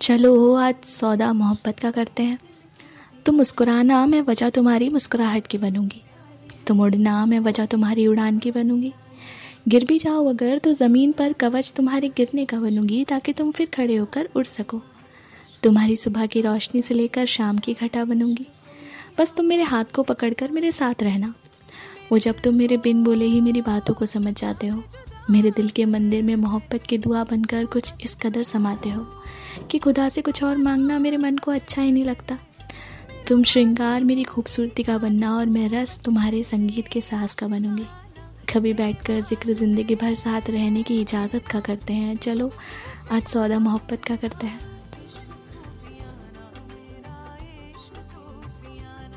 चलो हो, आज सौदा मोहब्बत का करते हैं। तुम मुस्कुराना मैं वजह तुम्हारी मुस्कुराहट की बनूँगी। तुम उड़ना मैं वजह तुम्हारी उड़ान की बनूँगी। गिर भी जाओ अगर तो ज़मीन पर कवच तुम्हारे गिरने का बनूँगी, ताकि तुम फिर खड़े होकर उड़ सको। तुम्हारी सुबह की रोशनी से लेकर शाम की घटा बनूँगी। बस तुम मेरे हाथ को पकड़कर मेरे साथ रहना। वो जब तुम मेरे बिन बोले ही मेरी बातों को समझ जाते हो। मेरे दिल के मंदिर में मोहब्बत की दुआ बनकर कुछ इस कदर समाते हो कि खुदा से कुछ और मांगना मेरे मन को अच्छा ही नहीं लगता। तुम श्रृंगार मेरी खूबसूरती का बनना और मैं रस तुम्हारे संगीत के सास का बनूँगी। कभी बैठकर ज़िक्र ज़िंदगी भर साथ रहने की इजाज़त का करते हैं। चलो, आज सौदा मोहब्बत का करते हैं।